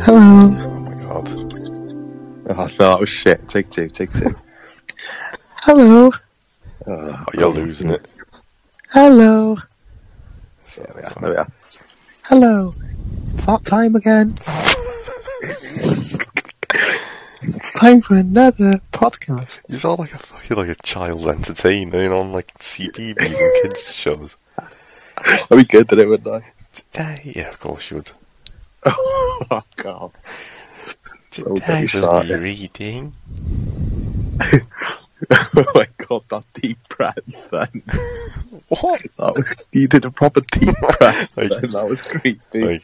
Hello. Oh my god. Oh, no, that was shit. Take two, take two. Hello. Oh, you're losing it. Hello. There we are. There we are. Hello. It's that time again. it's time for another podcast. You sound like a fucking like a child's entertainer, you know, on like CBBC and kids shows. I'd be good at it, wouldn't I? Today, yeah, of course you would. oh, God. Today we'll start be it. reading. oh, my God, that deep breath then. What? That was, you did a proper deep breath Like- then. That was creepy. Like,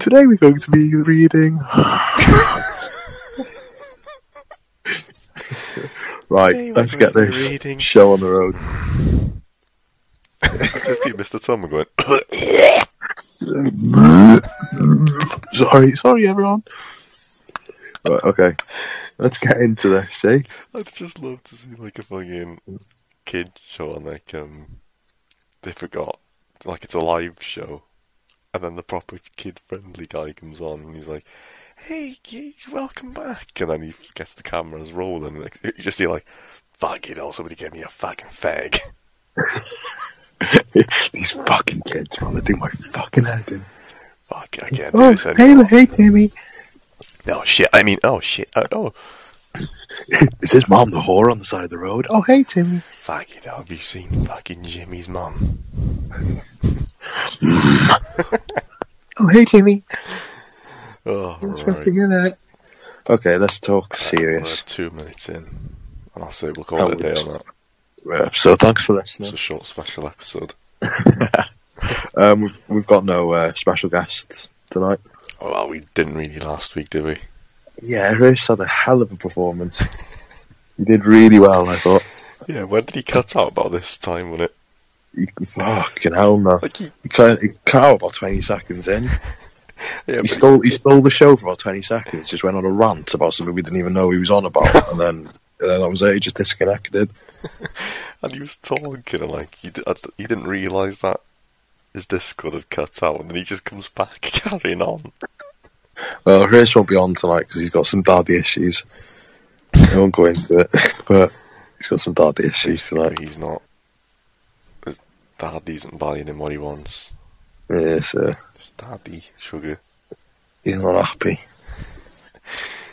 Today we're going to be reading. right, let's get this reading- show on the road. just see Mr. Tumble going. sorry, sorry, everyone. Right, okay, let's get into this. Eh? I'd just love to see like a fucking kid show on like um they forgot like it's a live show and then the proper kid friendly guy comes on and he's like Hey kids, welcome back and then he gets the cameras rolling and like, you just see like fuck you know somebody gave me a fucking fag These fucking kids, man, they do my fucking head in. fuck I can't do Oh, this hey, hey, Timmy. Oh shit I mean oh shit oh, oh Is his mom the whore on the side of the road? Oh, hey, Timmy. fuck you know have you seen fucking Jimmy's mom? Oh, hey, Timmy. oh Thanks for right. figuring that. Okay, let's talk We're serious. two minutes in and I'll say we'll call it a day on that Uh, so thanks for listening. It's a short special episode. Um, we've we've got no uh, special guests tonight. Well, we didn't really last week, did we? Yeah, Rich had a hell of a performance. he did really well, I thought. Yeah, when did he cut out about this time, wasn't it? He, fucking hell, no. Like he, He cut, he cut out about 20 seconds in. yeah, He stole, he stole the show for about 20 seconds, just went on a rant about something we didn't even know he was on about, and then, and then that was it, he just disconnected. and he was talking, and like he, he didn't realise that his Discord had cut out, and then he just comes back carrying on. Well, Rich won't be on tonight because he's got some daddy issues. I won't go into it, but he's got some daddy issues tonight. He's not. His dad isn't buying him what he wants. Yeah, so His daddy sugar. he's not happy.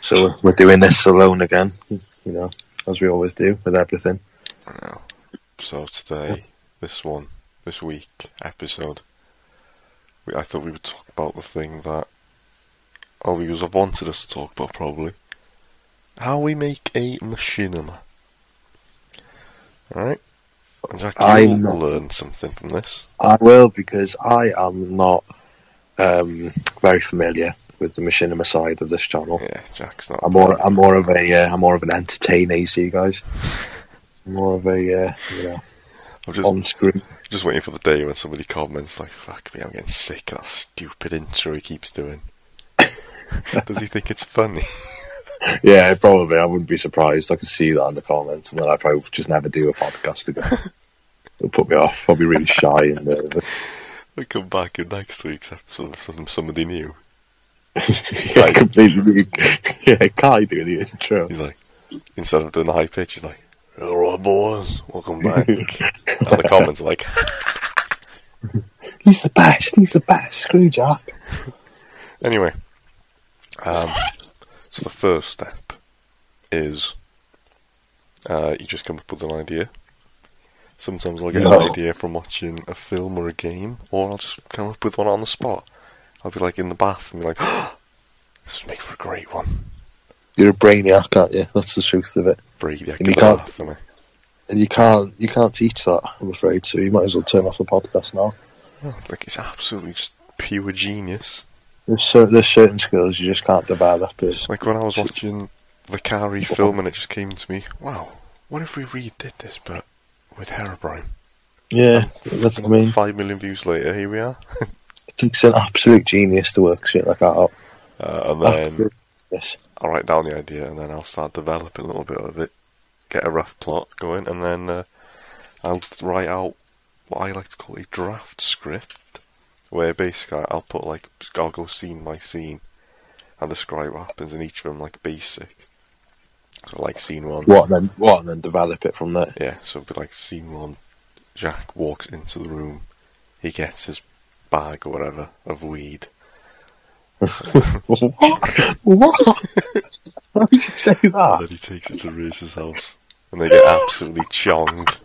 So we're- doing this alone again, you know, as we always do with everything. So today, this one, this week episode, we, I thought we would talk about the thing that all viewers have wanted us to talk about, probably. How we make a machinima. Alright? Jak, you'll not- learn something from this. I will because I am not um, very familiar with the machinima side of this channel. Yeah, Jak's not. I'm more, I'm more of a, uh, I'm more of an entertainer. You see, guys. I'm more of a, uh, you know, just, on screen. just waiting for the day when somebody comments, like, fuck me, I'm getting sick of that stupid intro he keeps doing. Does he think it's funny? Yeah, probably. I wouldn't be surprised. I could see that in the comments, and then I probably just never do a podcast again. It'll put me off. I'll be really shy and nervous. We come back in next week's episode with some- somebody new. yeah, completely. Yeah, Kai doing the intro. He's like, instead of doing the high pitch, he's like, alright boys, welcome back. and the comments are like, He's the best. He's the best. Screw Jak. anyway. Um, so the first step is uh, you just come up with an idea. Sometimes I'll get No. an idea from watching a film or a game, or I'll just come up with one on the spot. I'll be like in the bath and be like, this would make for a great one. You're a brainiac, aren't you? That's the truth of it. Brady, I And you can't- bath, and you can't, you can't teach that. I'm afraid. So you might as well turn off the podcast now. oh, like it's absolutely just pure genius. There's, cer- there's certain skills you just can't develop. It's, Like when I was watching the Carrie film and it just came to me, wow, what if we redid this but with Herobrine? yeah, that's what I mean. Five million views later, here we are. It takes an absolute genius to work shit like that out. Uh, and then Yes. I'll write down the idea and then I'll start developing a little bit of it, get a rough plot going, and then uh, I'll write out what I like to call a draft script, where basically I'll put like I'll go scene by scene and describe what happens in each of them like basic. So like scene one. What and then what and then develop it from there. Yeah, so it'd be like scene one. Jak walks into the room. He gets his bag or whatever of weed. What? what? Why would you say And that? then he takes it to Rhys's house. And they get absolutely chonged.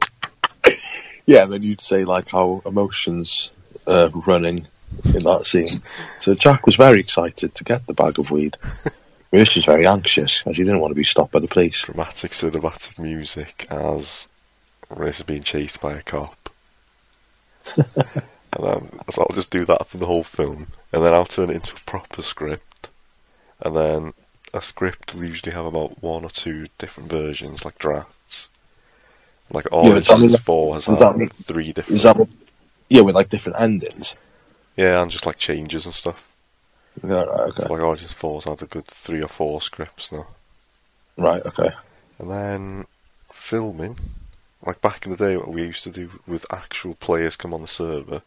Yeah, then you'd say like how emotions uh, running in that scene. So Jak was very excited to get the bag of weed. Bruce was very anxious as he didn't want to be stopped by the police. Dramatic cinematic music as Rhys is being chased by a cop. and then so I'll just do that for the whole film. And then I'll turn it into a proper script. And then a script will usually have about one or two different versions, like drafts. Like does that mean Origins that- 4 has that had mean- three different that? Yeah, with like different endings. Yeah, and just like changes and stuff. Yeah, right, okay. So like Origins 4's had a good three or four scripts now. Right, okay. And then filming, like back in the day, what we used to do with actual players come on the server.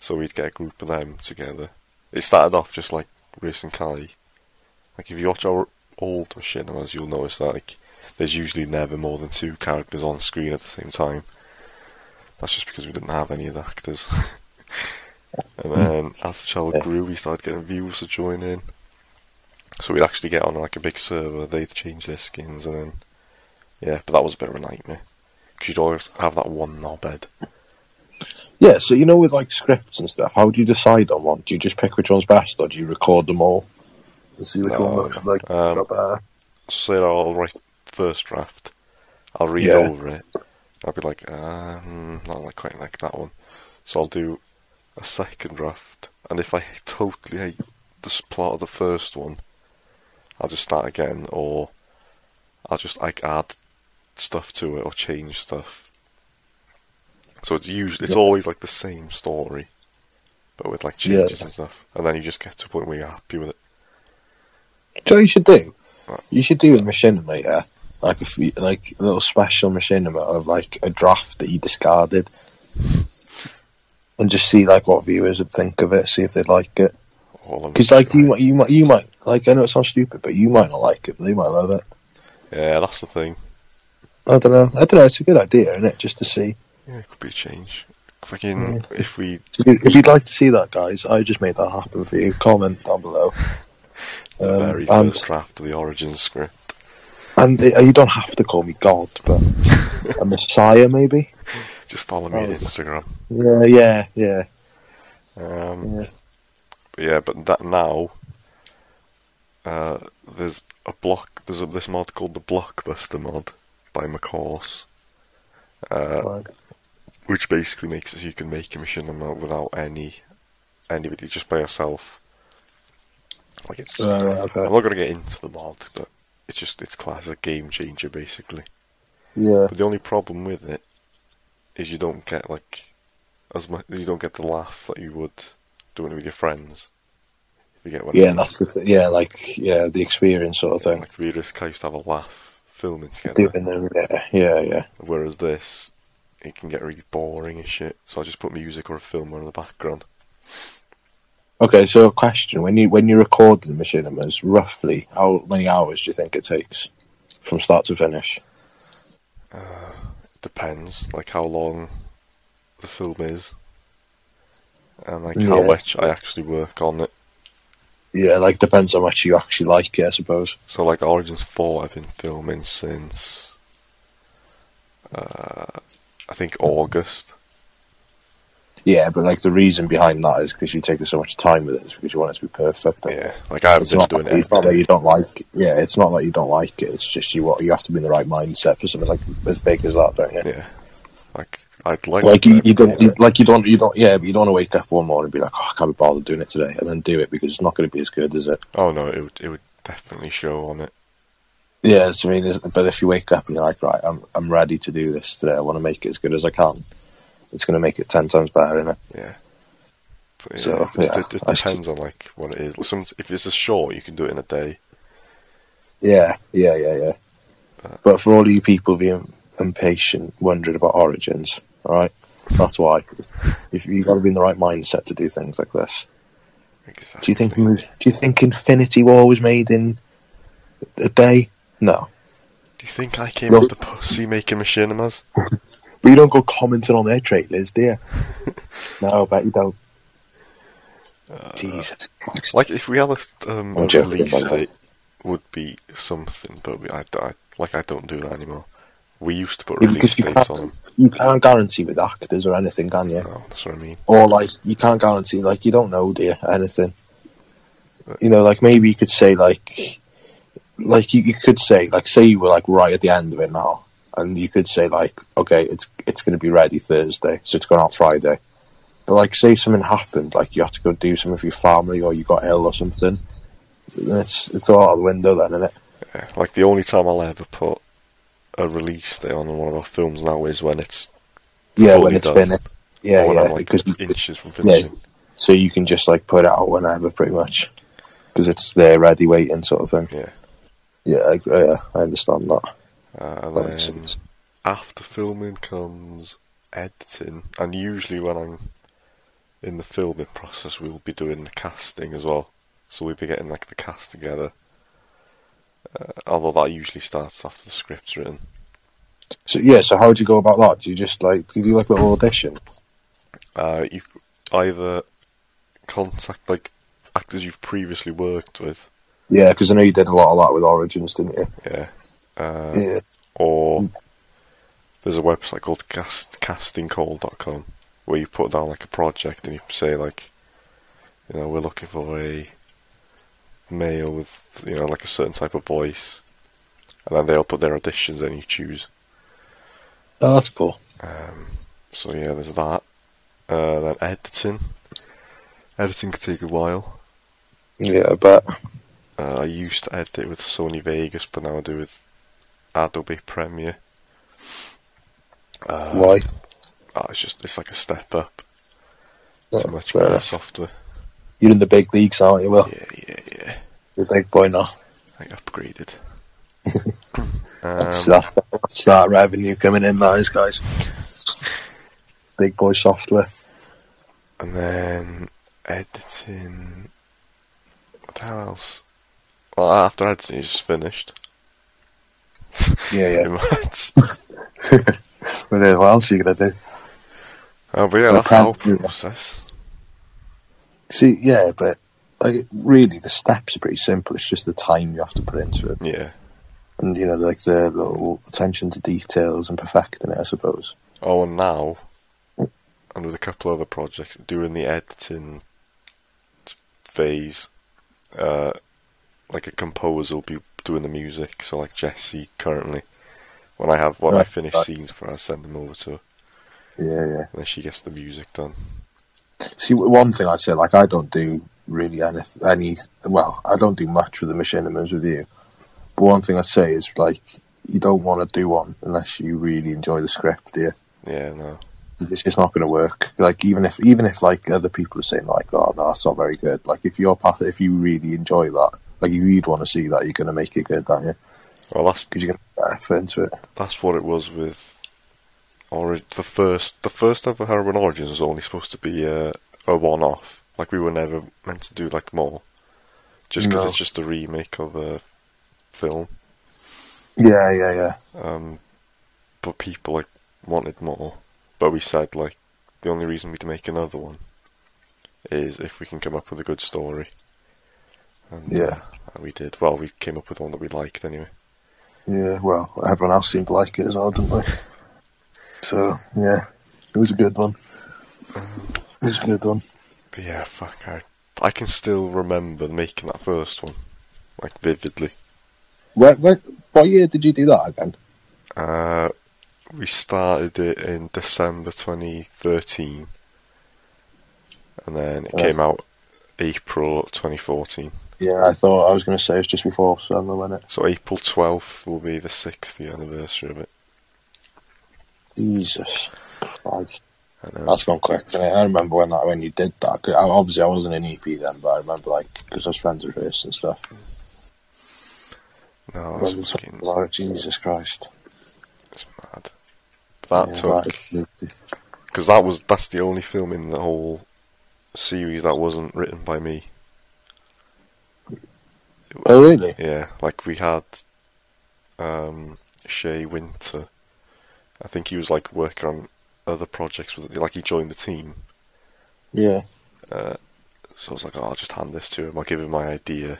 So we'd get a group of them together. It started off just like Rhys and Kai. Like if you watch our old machinimas, you'll notice that like there's usually never more than two characters on screen at the same time. That's just because we didn't have any of the actors. and then as the channel Yeah. grew, we started getting viewers to join in. So we'd actually get on like a big server, they'd change their skins, and then yeah, but that was a bit of a nightmare because you'd always have that one knobhead. Yeah, so you know with like scripts and stuff, how do you decide on one? Do you just pick which one's best, or do you record them all and see which No, one looks like um, got better? So say I'll write first draft, I'll read Yeah. over it, I'll be like, um, not like quite like that one. So I'll do a second draft, and if I totally hate the plot of the first one, I'll just start again, or I'll just like add stuff to it or change stuff. So it's usually it's Yeah. always like the same story, but with like Yeah. changes and stuff, and then you just get to a point where you're happy with it. Do you know you should do? What? You should do a machinima, yeah? Like a fe- like a little special machinima of like a draft that you discarded, and just see like what viewers would think of it, see if they'd like it. Oh, because like you might, you might, you might like. I know it sounds stupid, but you might not like it, but they might love it. yeah, that's the thing. I don't know. I don't know. It's a good idea, isn't it? Just to see. Yeah, it could be a change. Fucking, if we If you- if you'd like to see that, guys, I just made that happen for you. Comment down below. the Um, very and first draft of the origin script, and uh, you don't have to call me God, but a Messiah maybe. just follow me on Oh. Instagram. Yeah, yeah, yeah. Um, Yeah. But yeah, but that now, uh, there's a block. There's a, this mod called the Blockbuster mod by McHorse, uh, Right. Which basically makes it so you can make a machine machinima without any anybody, just by yourself. Like it's. Right, right, okay. I'm not going to get into the mod, but it's just it's class as a game changer basically. Yeah. But the only problem with it is you don't get like as much. You don't get the laugh that you would doing it with your friends. If you get what I Yeah, mean. that's the th- yeah, like yeah, the experience sort of thing. Like we just used to have a laugh filming together, Doing them, yeah, yeah, yeah. whereas this it can get really boring and shit. So I just put music or a film on in the background. Okay, so a question: when you when you record the machinimas, roughly how many hours do you think it takes from start to finish? Depends, like how long the film is, and like how Yeah. much I actually work on it. Yeah, like depends how much you actually like it, I suppose. So like Origins Four, I've been filming since uh, I think August. Yeah, but like the reason behind that is because you take so much time with it, is because you want it to be perfect. Yeah, like I haven't It's not, doing it's not that you don't like. Yeah, it's not that you don't like it. It's just you you have to be in the right mindset for something like as big as that, don't you? Yeah, like I'd like Like to you, you don't you, like you don't you don't yeah, but you don't want to wake up one morning and be like, oh, I can't be bothered doing it today, and then do it because it's not going to be as good as it. Oh no, it would it would definitely show on it. Yeah, so I mean, but if you wake up and you're like, right, I'm I'm ready to do this today. I want to make it as good as I can. It's going to make it ten times better, isn't it? Yeah. But, yeah, So, it, yeah, it just I depends on like what it is. Some if it's a short, you can do it in a day. Yeah, yeah, yeah, yeah. But for all you people being impatient, wondering about origins, all right, that's why. If you've got to be in the right mindset to do things like this. Exactly. Do you think? Do you think Infinity War was made in a day? No. Do you think I came Well- up the pussy making machinimas? But you don't go commenting on their trailers, do you? no, I bet you don't. Jesus Christ. Like, if we had a, um, a release date, would be something, but we, I, I, like, I don't do that anymore. We used to put Yeah, release dates on them. you can't guarantee with actors or anything, can you? No, that's what I mean. Or like you can't guarantee, like you don't know, do? Anything. You know, like maybe you could say like, like you, you could say like, say you were like right at the end of it now, and you could say like, okay, it's it's going to be ready Thursday, so it's going out Friday. But like, say something happened, like you have to go do something for your family, or you got ill or something. It's it's all out the window then, isn't it? Yeah, like, the only time I'll ever put a release date on one of our films now is when it's Yeah, when it's done. finished. Yeah, yeah, I'm, like, because inches from finishing. so you can just like put it out whenever, pretty much, because it's there ready, waiting, sort of thing. Yeah. Yeah, I, agree, yeah, I understand that. Uh, and That makes then sense. after filming comes editing, and usually when I'm in the filming process, we'll be doing the casting as well. So we'll be getting like the cast together. Uh, although that usually starts after the script's written. So yeah, so how do you go about that? Do you just like do you do like a little audition? Uh, you either contact like actors you've previously worked with, Yeah, because I know you did a lot of that with Origins, didn't you? yeah, uh, Yeah. or there's a website called cast castingcall.com where you put down like a project and you say like you know we're looking for a male with you know like a certain type of voice and then they'll put their auditions and you choose Oh, that's cool. um, so yeah there's that uh, then editing editing could take a while Yeah, I bet. Uh, I used to edit with Sony Vegas but now I do with Adobe Premiere uh, Why? Oh, it's just it's like a step up. It's much better enough. software. You're in the big leagues, aren't you? Well, Yeah, yeah, yeah. you're a big boy now. I upgraded. That's, um, that, that's that revenue coming in, that is, guys. Big boy software. and then editing. What the hell else? Well, after just finished. Yeah, Pretty much. But what else are you gonna do? Oh, but yeah, that's the whole process. See, yeah, but like really, the steps are pretty simple. It's just the time you have to put into it, Yeah. and you know, like the little attention to details and perfecting it, I suppose. Oh, and now, and with a couple of other projects, doing the editing phase, uh, like a composer will be doing the music. So, like Jesse currently, when I have when I finish right. scenes for her, I send them over to her, Yeah, yeah. and then she gets the music done. See, one thing I'd say, like, I don't do really any, any, well, I don't do much with the machinimas with you. But one thing I'd say is, like, you don't want to do one unless you really enjoy the script, do you? Yeah, no. It's just not going to work. Like, even if, even if, like, other people are saying, like, oh, no, that's not very good. Like, if you're, part- if you really enjoy that, like, you'd want to see that, you're going to make it good, aren't you? well that's Because you're going to put effort into it. that's what it was with. Ori- the first the first ever Herobrine Origins was only supposed to be a, a one off. Like we were never meant to do like more, just because No. it's just a remake of a film. Yeah, yeah, yeah. Um, but people like wanted more. But we said like the only reason we'd make another one is if we can come up with a good story. And, Yeah. uh, we did. Well, we came up with one that we liked anyway. Yeah, well, everyone else seemed to like it as well, didn't they? So, yeah, it was a good one. It was a good one. But yeah, fuck, I I can still remember making that first one, like vividly. Where, where, what year did you do that again? Uh, we started it in December 2013, and then it Yes. came out April 2014. Yeah, I thought I was going to say it was just before summer, wasn't it? So April 12th will be the sixth anniversary of it. Jesus Christ. I. That's gone quick. I I remember when that when you did that. I- Obviously, I wasn't in EP then, but I remember like because I was friends with Chris and stuff. No, that's talk fucking it, Jesus Christ. it's mad. But that Yeah, took because that was that's the only film in the whole series that wasn't written by me. Oh, really? Yeah, like we had um, Shay Winter. I think he was like working on other projects with like he joined the team. Yeah. Uh, so I was like, oh, I'll just hand this to him. I'll give him my idea,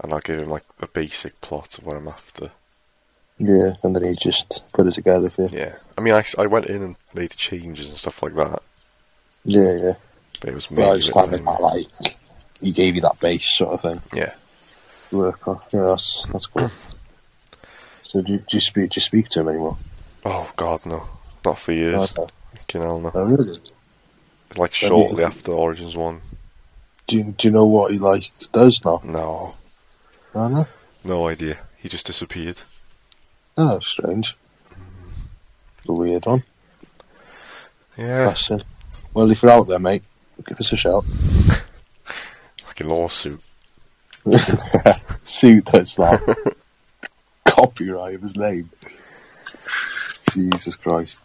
and I'll give him like a basic plot of what I'm after. Yeah, and then he just put it together for you. Yeah, I mean, I, I went in and made changes and stuff like that, Yeah, yeah. but it was Well, I mainly just written kind of like he gave you that base sort of thing. Yeah, to Work on. Yeah, that's that's cool. So do you, do you speak do you speak to him anymore? Oh God, no, not for years. Okay. Fucking hell, no. Oh, really? Like Have you- shortly after Origins one. Do you, do you know what he like does now? No, I don't know. no idea. He just disappeared. Oh, that's strange. A weird one. Yeah. Well, if you're out there, mate, give us a shout. like a lawsuit. Suit that's like copyright of his name. Jesus Christ.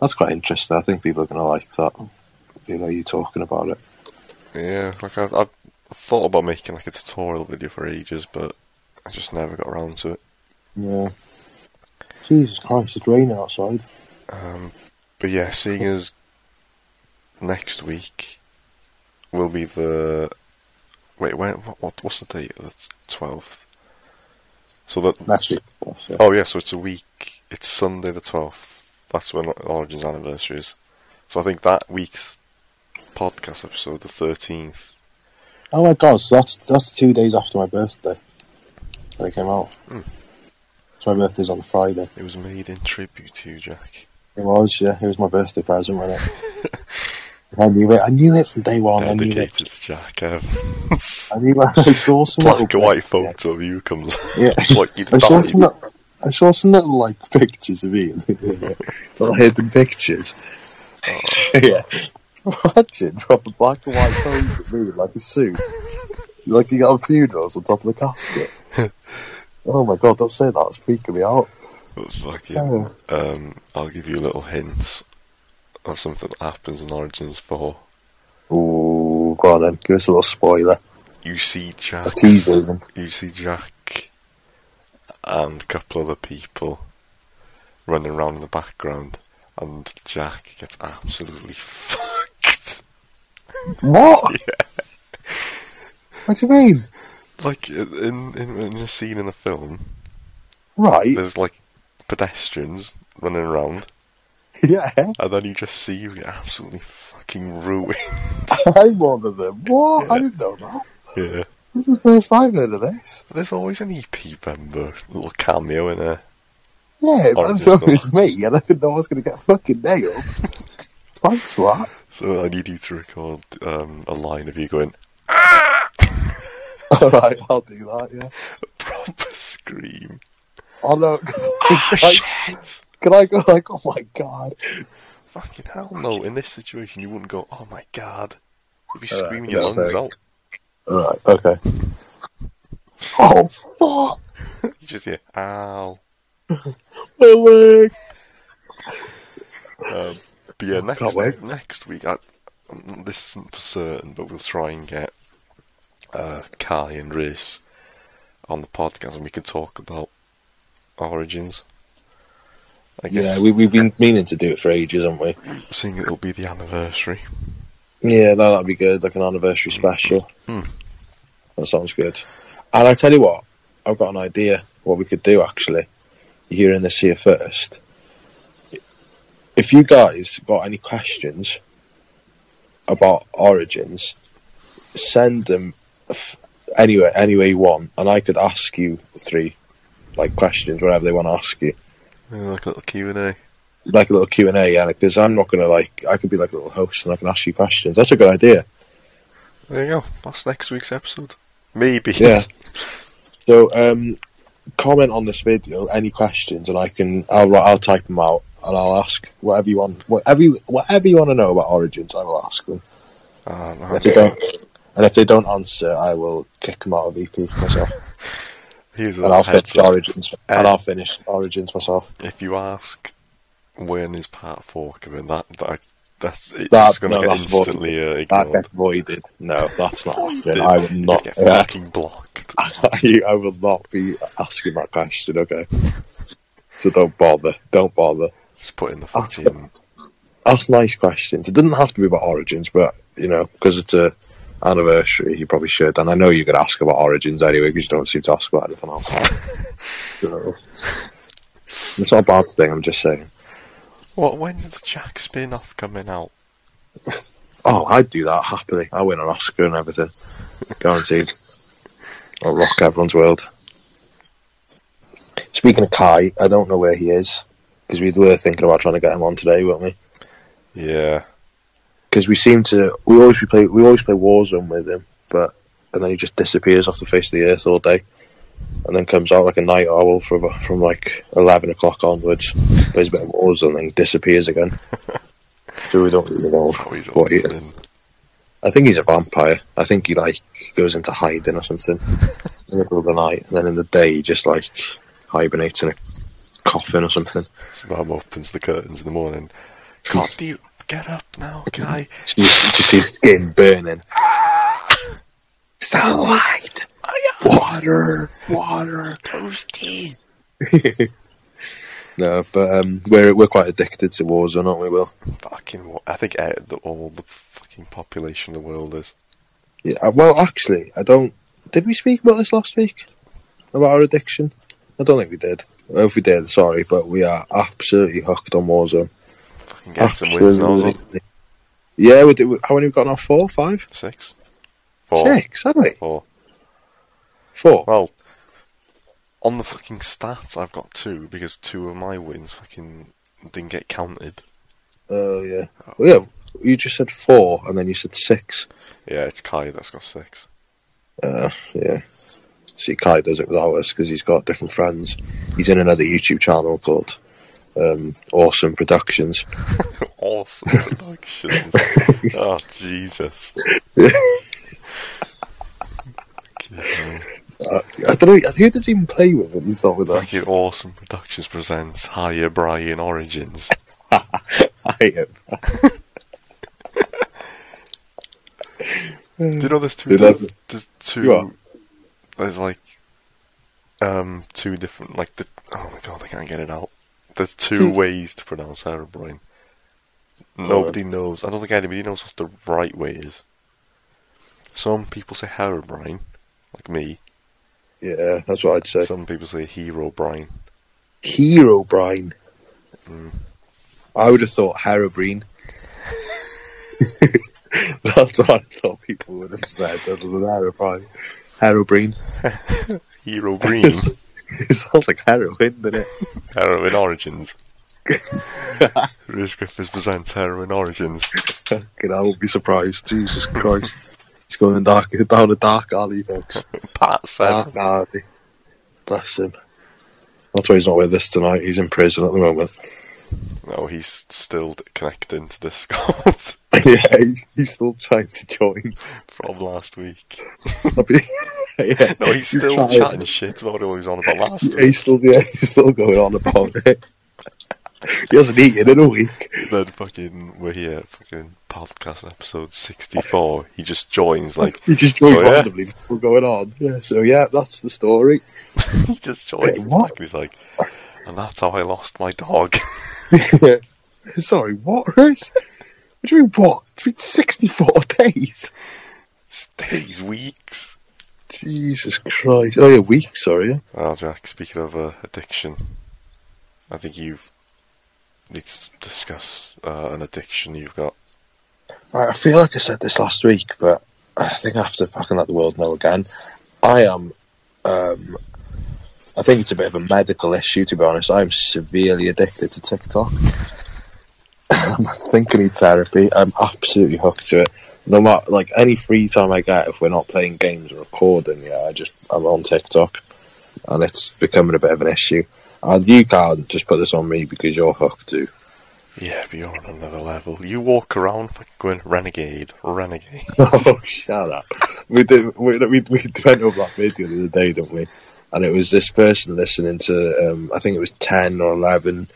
That's quite interesting. I think people are going to like that. You know, you talking about it. Yeah, like I, I've thought about making like a tutorial video for ages, but I just never got around to it. Yeah. Jesus Christ, it's raining outside. Um, but yeah, seeing as next week will be the wait, when what, what what's the date? The twelfth. So that Next week. It. oh yeah, so it's a week. It's Sunday the twelfth. That's when Origins anniversary is. So I think that week's podcast episode, the thirteenth. Oh my god, so that's that's two days after my birthday. When it came out. Hmm. So my birthday's on Friday. It was made in tribute to you, Jak. It was, yeah. It was my birthday present, wasn't it? I knew it. I knew it from day one. I knew it. to Jak Evans. I knew it. I saw some Black and little white pic- photo of you comes. Yeah. like you'd I saw died. some. little- I saw some little like pictures of Ian. little hidden pictures. yeah. Imagine proper black and white pose of me like a suit. Like you got on funerals on top of the casket. oh my god, don't say that, it's freaking me out. It was fucking. Oh. Um, I'll give you a little hint of something that happens in Origins 4. Ooh, go on then, give us a little spoiler. You see Jak. A teaser. You see Jak and a couple other people running around in the background, and Jak gets absolutely fucked. What? Yeah. What do you mean? Like in in, in a scene in the film, Right, there's like pedestrians running around, yeah. and then you just see you get absolutely fucking ruined. I'm one of them. What? I didn't know that. yeah. This is the first time I've heard of this. There's always an EP member, little cameo in there. Yeah, but I Origins didn't know it me, and I didn't know I was going to get fucking nailed. Thanks that. So I need you to record um, a line of you going Alright, I'll do that, yeah. proper scream. Oh no. Ah, shit! Can I go like, oh my god? Fucking hell no! In this situation, you wouldn't go, "Oh my god!" You'd be Alright, screaming your no, lungs fair. out. Alright, okay. Oh fuck! You just hear, "Ow!" My leg! Um, but yeah, next Can't wait. next week, I, um, this isn't for certain, but we'll try and get uh, Kai and Rhys on the podcast, and we can talk about Origins. I guess, Yeah, we, we've been meaning to do it for ages, haven't we? seeing it'll be the anniversary. Yeah, no, that'd be good, like an anniversary special. Hmm. That sounds good. And I tell you what, I've got an idea what we could do actually. You're hearing this here first. If you guys got any questions about Origins, send them f- anywhere, anywhere you want, and I could ask you three, like questions, whatever they want to ask you, Yeah, like a little Q and A. like a little Q and A. Yeah, because I'm not gonna like, I could be like a little host and I can ask you questions. That's a good idea. There you go. That's next week's episode. Maybe. Yeah. So, um, comment on this video any questions, and I can I'll I'll type them out and I'll ask whatever you want, whatever you, whatever you want to know about Origins. I will ask them. Ah, And if they don't, and if they don't answer, I will kick them out of EP myself. Here's and I'll finish up. Origins, and I'll finish Origins myself. If you ask when is part four coming, that that that's it's That- going to no, get instantly uh, That ignored. voided. No, that's not happening. I will not. Get yeah. fucking blocked. I will not be asking that question. Okay. So don't bother. Don't bother. Just put in the fucking. Ask nice questions. It doesn't have to be about Origins, but you know, because it's a anniversary, you probably should. And I know you're going to ask about Origins anyway, because you don't seem to ask about anything else. So, it's not a bad thing. I'm just saying. What? When's the Jak spin-off coming out? Oh, I'd do that happily. I win an Oscar and everything, guaranteed. I'll rock everyone's world. Speaking of Kai, I don't know where he is because we were thinking about trying to get him on today, weren't we? Yeah, Because we seem to, we always we play, we always play Warzone with him, but and then he just disappears off the face of the earth all day, and then comes out like a night owl from from like eleven o'clock onwards, plays a bit of Warzone, and then disappears again. so we don't really know oh, he's what he been. I think he's a vampire. I think he like goes into hiding or something in the middle of the night, and then in the day he just like hibernates in a coffin or something. His mum opens the curtains in the morning. God, do you get up now, guy? You just see his skin burning. Sunlight, water, water. Toasty. No, but um, we're we're quite addicted to Warzone, aren't we? Will? Fucking. wa- I think uh, the, all the fucking population of the world is. Yeah. uh, Well, actually, I don't. Did we speak about this last week about our addiction? I don't think we did. If we did, sorry, but we are absolutely hooked on Warzone. Fucking get some wins now. as well. Absolutely. Yeah, we do. How many we got now? Four, five, Six. Four. six? Have we? Four. Four. Well, on the fucking stats, I've got two because two of my wins fucking didn't get counted. Oh yeah. Well, yeah. You just said four, and then you said six. Yeah, it's Kai that's got six. Uh, yeah. See, Kai does it without us because he's got different friends. He's in another YouTube channel called um, Awesome Productions. awesome productions. oh Jesus. Uh, I don't know. Who does he even play with when he's not with us? Fucking awesome productions presents Higher Brian Origins. I him. Do you know there's two? There's two. There's like um two different like the. Oh my god, I can't get it out. There's two Hmm. ways to pronounce Herobrine. Oh. Nobody knows. I don't think anybody knows what the right way is. Some people say Herobrine, like me. Yeah, that's what I'd say. Some people say Hero Brine. Hero Brian. Mm. I would have thought Herobrine. that's what I thought people would have said. Other than Herobrine. Herobrine. it sounds like heroin, doesn't it? Heroin Origins. Rhys Griffiths presents Heroin Origins. Fucking I won't be surprised. Jesus Christ. He's going dark, down a dark alley, folks. Pat said. Dark alley. Bless him. That's why he's not with us tonight. He's in prison at the moment. No, he's still connecting to Discord yeah, he's still trying to join. from last week. Yeah, No, he's still trying. chatting shit about what he was on about last Yeah, week. he's still yeah, he's still going on about it. he hasn't eaten in a week. Then fucking we're here, fucking podcast episode sixty four. He just joins like He just joins So, yeah. randomly. We're going on. Yeah, so yeah, that's the story. he just joins Wait, what? he's like and that's how I lost my dog. Sorry, what? What do you mean, what? It's been 64 days. Days, weeks. Jesus Christ. Oh, yeah, week, sorry. Well, Jak, speaking of uh, addiction, I think you need to discuss uh, an addiction you've got. Right, I feel like I said this last week, but I think I have to fucking let the world know again. I am, um, I think it's a bit of a medical issue, to be honest. I'm severely addicted to TikTok. I think I need therapy. I'm absolutely hooked to it. No matter, like, any free time I get, if we're not playing games or recording, yeah, I just, I'm on TikTok. And it's becoming a bit of an issue. And you can't just put this on me because you're hooked to. Yeah, but you're on another level. You walk around fucking going renegade, renegade. Oh, shut up. We did. We, we, we went over that video the other day, didn't we? and it was this person listening to um, I think it was ten or eleven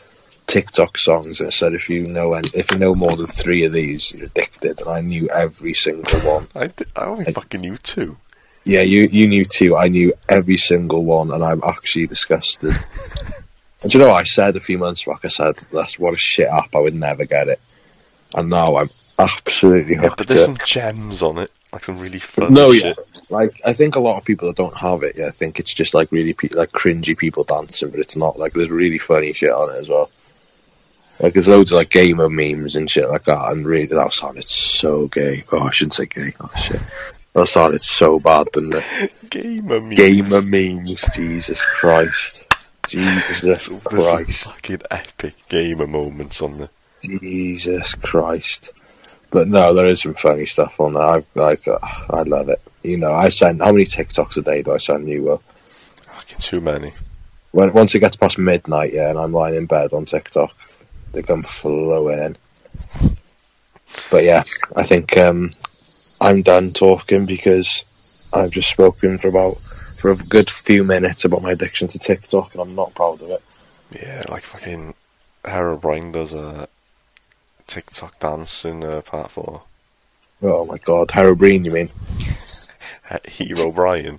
TikTok songs, and said if you know and if you know more than three of these, you're addicted. And I knew every single one. I, di- I only fucking knew two. Yeah, you you knew two. I knew every single one, and I'm actually disgusted. and do you know what I said a few months back? I said that's what a shit app. I would never get it, and now I'm absolutely Yeah, but there's some gems on it, like some really fun. No, shit. yeah. Like I think a lot of people that don't have it, yeah, I think it's just like really pe- like cringy people dancing, but it's not. Like there's really funny shit on it as well. Like there's loads of like gamer memes and shit like that, and really that sounded so gay. Oh, I shouldn't say gay. Oh shit, that sounded so bad, didn't it? Gamer memes. Gamer memes, Jesus Christ, Jesus Christ, fucking epic gamer moments on there. Jesus Christ. But no, there is some funny stuff on there. I like, uh, I love it. You know, I send how many TikToks a day do I send you? Will? Fucking too many. when once it gets past midnight, yeah, and I'm lying in bed on TikTok, they come flowing in. But yeah, I think um, I'm done talking because I've just spoken for about for a good few minutes about my addiction to TikTok, and I'm not proud of it. Yeah, like fucking Herobrine does a TikTok dance in uh, part four. Oh my god, Herobrine, you mean? Hero Brian.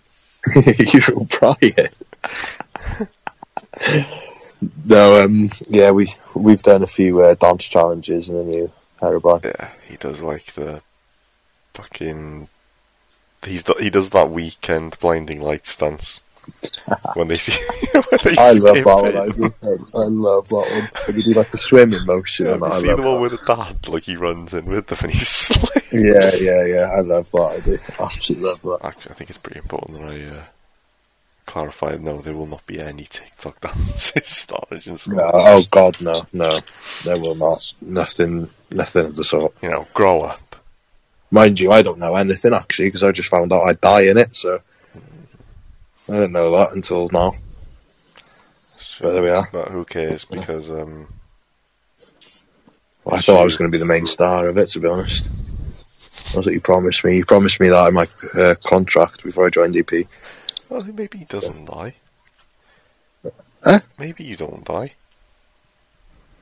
You're Brian. No, um, yeah, we we've done a few uh, dance challenges in the new Herobrine. Yeah, he does like the fucking. He's do- he does that Weeknd blinding lights dance when they see. when they I see love that one. I, do. I love that one. You do like the swimming motion, Yeah, and I seen love the one that. with the dad? Like he runs in with them and he's slick. Yeah, yeah, yeah. I love that. I do. Absolutely love that. Actually, I think it's pretty important that I uh, clarify. No, there will not be any TikTok dances in school. No, oh God, no, no, there will not. Nothing, nothing of the sort. You know, grow up. Mind you, I don't know anything actually because I just found out I'd die in it, so I didn't know that until now. So, But there we are. But who cares? Because um, Well, I thought I was going to be the main star of it, to be honest. That's what you promised me. You promised me that in my uh, contract before I joined EP. Well, maybe he doesn't die. Huh? Maybe you don't die.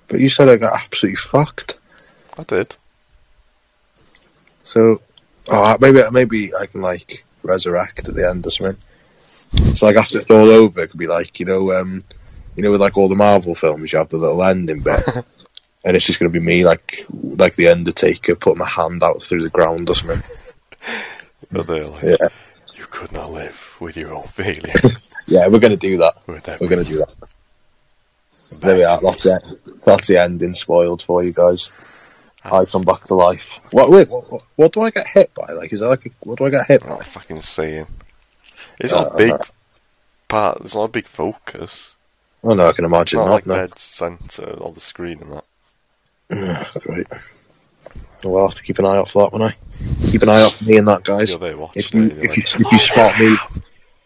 But you said I got absolutely fucked. I did. So, oh, maybe maybe I can like resurrect at the end or something. So like after it's all over, it could be like you know, um, you know, with like all the Marvel films, you have the little ending bit, and it's just going to be me like like the Undertaker putting my hand out through the ground or something. But they're like, Yeah, you could not live with your own failure. yeah, we're going to do that. We're going to do that. There we are. That's it. That's the ending spoiled for you guys. I come back to life. What? Wait, what, what, what do I get hit by? Like, is that like a, what do I get hit I'm by? not fucking saying. It's not Uh, a big part. It's not a big focus. Oh no, I can It's imagine not not. like no. dead centre on the screen and that. Great. Well, I'll have to keep an eye out for that one. I keep an eye out for me and that, guys. You're there watching If you if you if you spot me,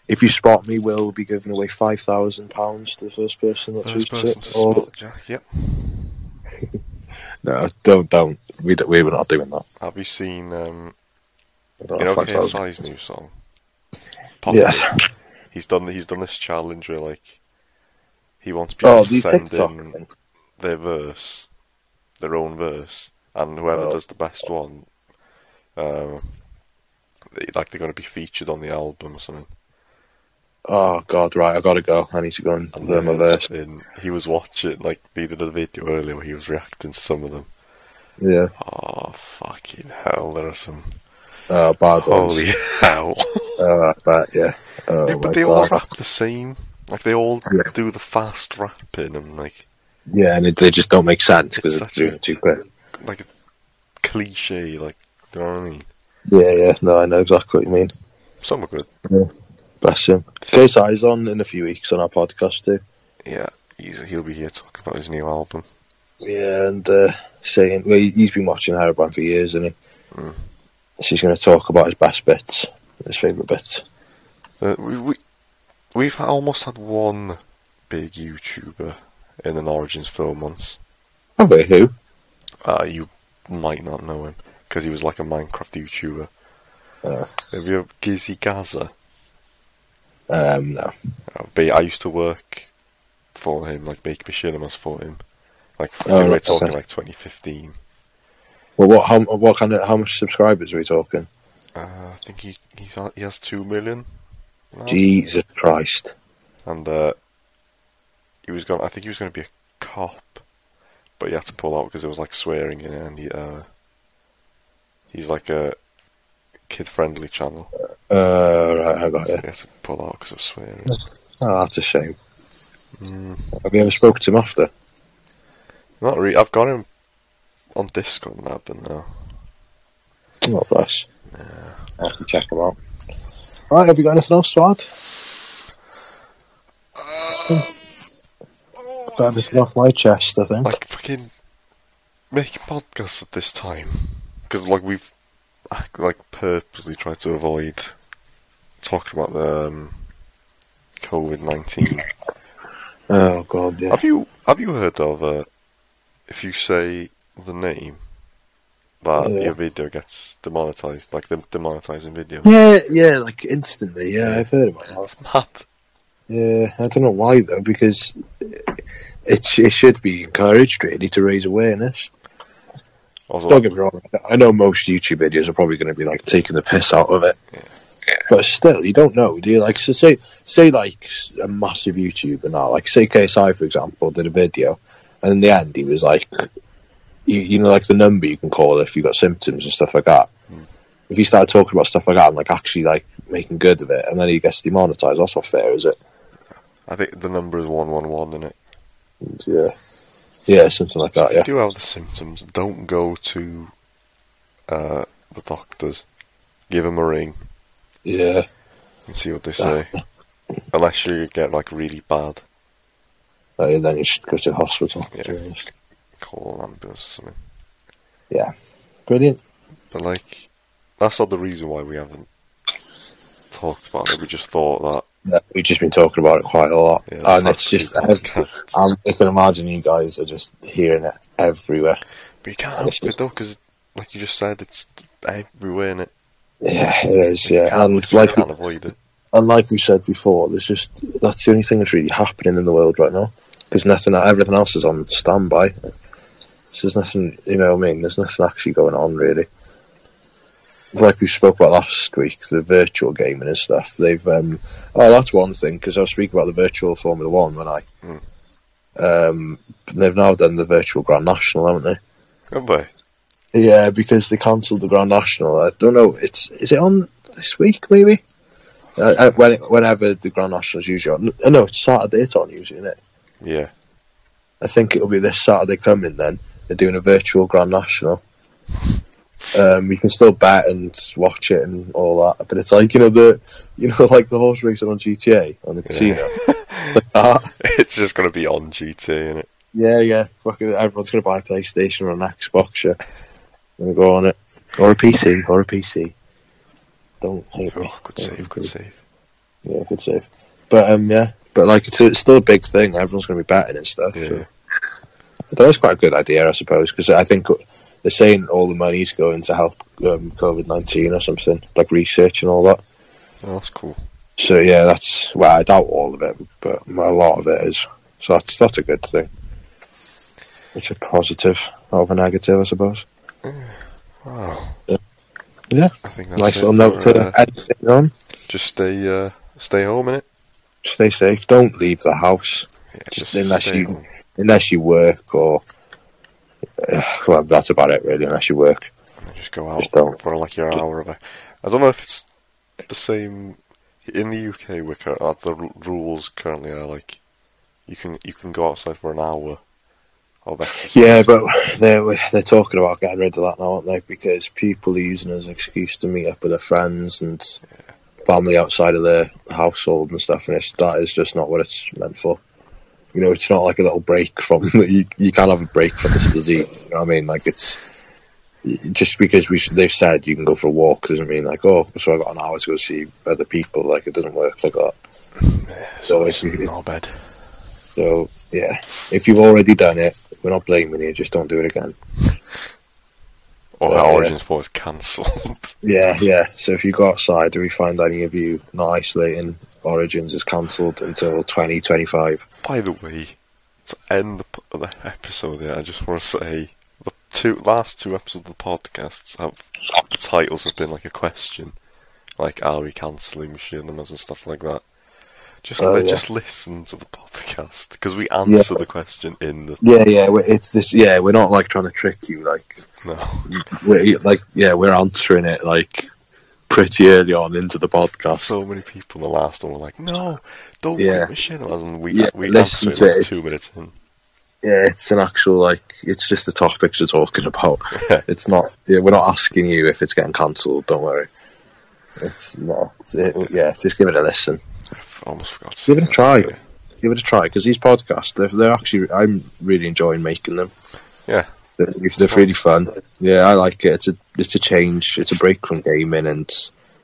if you spot me, we'll be giving away five thousand pounds to the first person that First tweets person it. to Or, spot Jak. Yep. no, don't don't. We don't, we were not doing that. Have you seen um, you know 5,000. KSI's new song? Pop Yes. It. He's done he's done this challenge where like he wants people Oh, to send TikTok in thing. their verse, their own verse, and whoever Oh. does the best one, um, they- like they're going to be featured on the album or something. Oh God, right. I gotta go. I need to go and And learn my verse. in- he was watching like they did a video earlier where he was reacting to some of them. Yeah. Oh fucking hell! There are some Oh, bad ones. holy hell. Oh, I bet. Yeah. Oh Yeah, but they all God. rap the same. Like they all Yeah. do the fast rapping and like Yeah, and it, they just don't make sense because It's doing it too quick. like a cliche. Like do you know what I mean? Yeah, yeah. No, I know exactly what you mean. Some are good. Bless him. KSI's on in a few weeks on our podcast too. Yeah, he's he'll be here talking about his new album. Yeah, and uh, saying well, he- he's been watching Hairband for years, hasn't he? Mm. So he's going to talk about his best bits, his favourite bits. Uh, we we we've almost had one big YouTuber in an Origins film once. Have we? Who? Uh, you might not know him because he was like a Minecraft YouTuber. Uh, Have you GizzyGazza? Um, no. Uh, But I used to work for him, like make machinimas for him. Like Oh, we're right, talking like 2015. Well, what? How, what kind of? How much subscribers are we talking? Uh, I think he he's he has two million. now. Jesus Christ! and uh, he was going. I think he was going to be a cop, but he had to pull out because there was like swearing in it, and he uh, he's like a kid-friendly channel, Uh, right, I got it. he had to pull out because of swearing. Oh, that's a shame. Mm, Have you ever spoken to him after? not really. I've got him on Discord now, but no. Oh, bless. Yeah. I have to check him out. Right, have you got anything else to add? Got everything off my chest, I think. Like fucking making podcasts at this time because like we've like purposely tried to avoid talking about the um, COVID nineteen. Oh God, yeah. Have you have you heard of uh, if you say the name that Yeah. your video gets demonetized, like the demonetizing video? Yeah, yeah, like instantly. Yeah, I've heard about that. That's. Yeah, I don't know why though, because it it should be encouraged really to raise awareness. Also, Don't get me wrong. I know most YouTube videos are probably going to be like taking the piss out of it, but still, you don't know, do you? Like, so say say like a massive YouTuber now, like say KSI for example, did a video, and in the end he was like, you, you know, like the number you can call if you've got symptoms and stuff like that. If he started talking about stuff like that and like actually like making good of it, and then he gets demonetized, that's not fair, is it? I think the number is one one one in it. Yeah, yeah, something like that. If Yeah, you do have the symptoms, don't go to uh, the doctors. Give them a ring yeah. and see what they say. Unless you get like really bad, Uh, then you should go to hospital. Yeah. call an ambulance or something. Yeah, brilliant. But like, that's not the reason why we haven't talked about it. We just thought that We've just been talking about it quite a lot, yeah, and it's just um, I can imagine you guys are just hearing it everywhere. But you can't help it though, because like you just said, it's everywhere in it. Yeah, it is. Yeah, can't, and like can't avoid it. and like we said before, there's just that's the only thing that's really happening in the world right now because nothing, everything else is on standby. So there's nothing, you know what I mean? There's nothing actually going on really. Like we spoke about last week, the virtual gaming and stuff. They've um, oh, that's one thing because I was speaking about the virtual Formula One when I. Hmm. Um, they've now done the virtual Grand National, haven't they? Have they? Yeah, because they cancelled the Grand National. I don't know. It's is it on this week? Maybe. Uh, uh, when it, whenever the Grand National's usually on. No, no, it's Saturday. It's on usually, isn't it? Yeah. I think it'll be this Saturday coming. Then they're doing a virtual Grand National. Um, you can still bet and watch it and all that, but it's like you know the, you know, like the horse racing on GTA on the casino. like that. It's just gonna be on GT, innit? Yeah, yeah. Everyone's gonna buy a PlayStation or an Xbox. Yeah, and go on it, or a PC, or a PC. Don't hate me. Oh, good save, good save. Yeah, good save. But um, yeah, but like it's, it's still a big thing. Everyone's going to be betting and stuff. Yeah. So. Was quite a good idea, I suppose, because I think they're saying all the money's going to help um, COVID nineteen or something, like research and all that. Oh, that's cool. So yeah, that's well, I doubt all of it, but a lot of it is. So that's that's a good thing. It's a positive, not of a negative, I suppose. Wow. Yeah. I think that's nice little note to uh, things on. Just stay, uh, stay home, innit? Stay safe. Don't leave the house. Yeah, Just unless you- home. unless you work or uh, well that's about it really unless you work Just go out Just don't. for like your hour of it. I don't know if it's the same in the UK. Where cur- uh, the rules currently are like you can you can go outside for an hour of exercise. yeah but they're they're talking about getting rid of that now aren't they? Because people are using it as an excuse to meet up with their friends and family outside of their household and stuff and it's, that is just not what it's meant for. You know it's not like a little break from you, you can't have a break from this disease you know what I mean? Like it's just because we they've said you can go for a walk doesn't mean like oh so I got an hour to go see other people. Like it doesn't work like that. So it's not bad. So yeah, if you've already done it, we're not blaming you. Just don't do it again. Or our uh, yeah. Origins Four is cancelled. Yeah, yeah. So if you go outside do we find any of you not isolating Origins is cancelled until 2025. By the way, to end the, the episode here, I just want to say the two last two episodes of the podcasts have the titles have been like a question, like are we cancelling machinimas and stuff like that. Just Oh, yeah. just listen to the podcast because we answer Yeah. the question in the Yeah, yeah, it's this. Yeah, we're not like trying to trick you. Like, no. we're like, yeah, we're answering it like pretty early on into the podcast. So many people in the last one were like, no, don't Yeah. and we Yeah, we listen it to like it. two minutes in. Yeah, it's an actual like. It's just the topics we're talking about. It's not. Yeah, we're not asking you if it's getting cancelled. Don't worry. It's not. It, yeah, just give it a listen. I've almost forgot. To Give it a try. Give it a try because these podcasts, they're, they're actually. I'm really enjoying making them. Yeah, They're, they're really fun. Yeah, I like it. It's a it's a change. It's a break from gaming and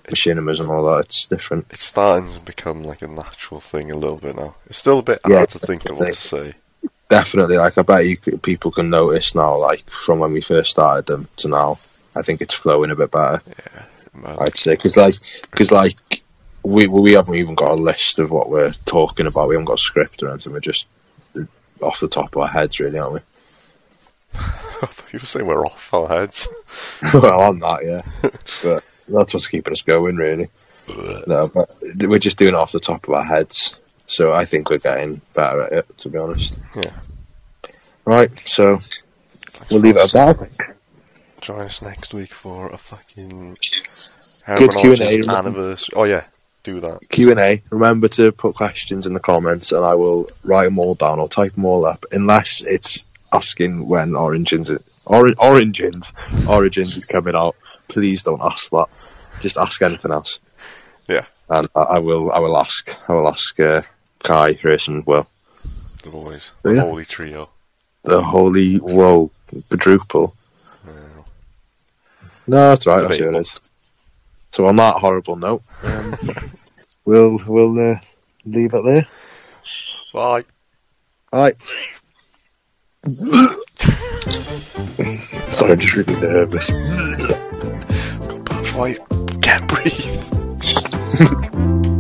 machinimas and all that. It's different. it's starting to become like a natural thing a little bit now. It's still a bit Yeah, hard to think of what to say. Definitely, like I bet you could, people can notice now, like from when we first started them to now. I think it's flowing a bit better. Man. I'd say because like because like we we haven't even got a list of what we're talking about. We haven't got a script or anything. We're just off the top of our heads, really, aren't we? I thought you were saying we're off our heads. well, on that, yeah. but that's what's keeping us going, really. No, but we're just doing it off the top of our heads. So I think we're getting better at it, to be honest. Yeah. Right, so we'll leave it at that. Join us next week for a fucking Good Q&A. Anniversary. Oh yeah, do that. Q and A. Remember to put questions in the comments, and I will write them all down or type them all up. Unless it's asking when Origins, or, Origins, Origins is coming out. Please don't ask that. Just ask anything else, Yeah, and I, I will. I will ask. I will ask uh, Kai, Chris, and Will. the boys, Oh, the yeah. holy trio. The holy whoa quadruple. No, that's right. That's what it is. So on that horrible note, um, we'll we'll uh, leave it there. Bye. Bye. Sorry, I'm just really nervous. Got bad voice. Can't breathe.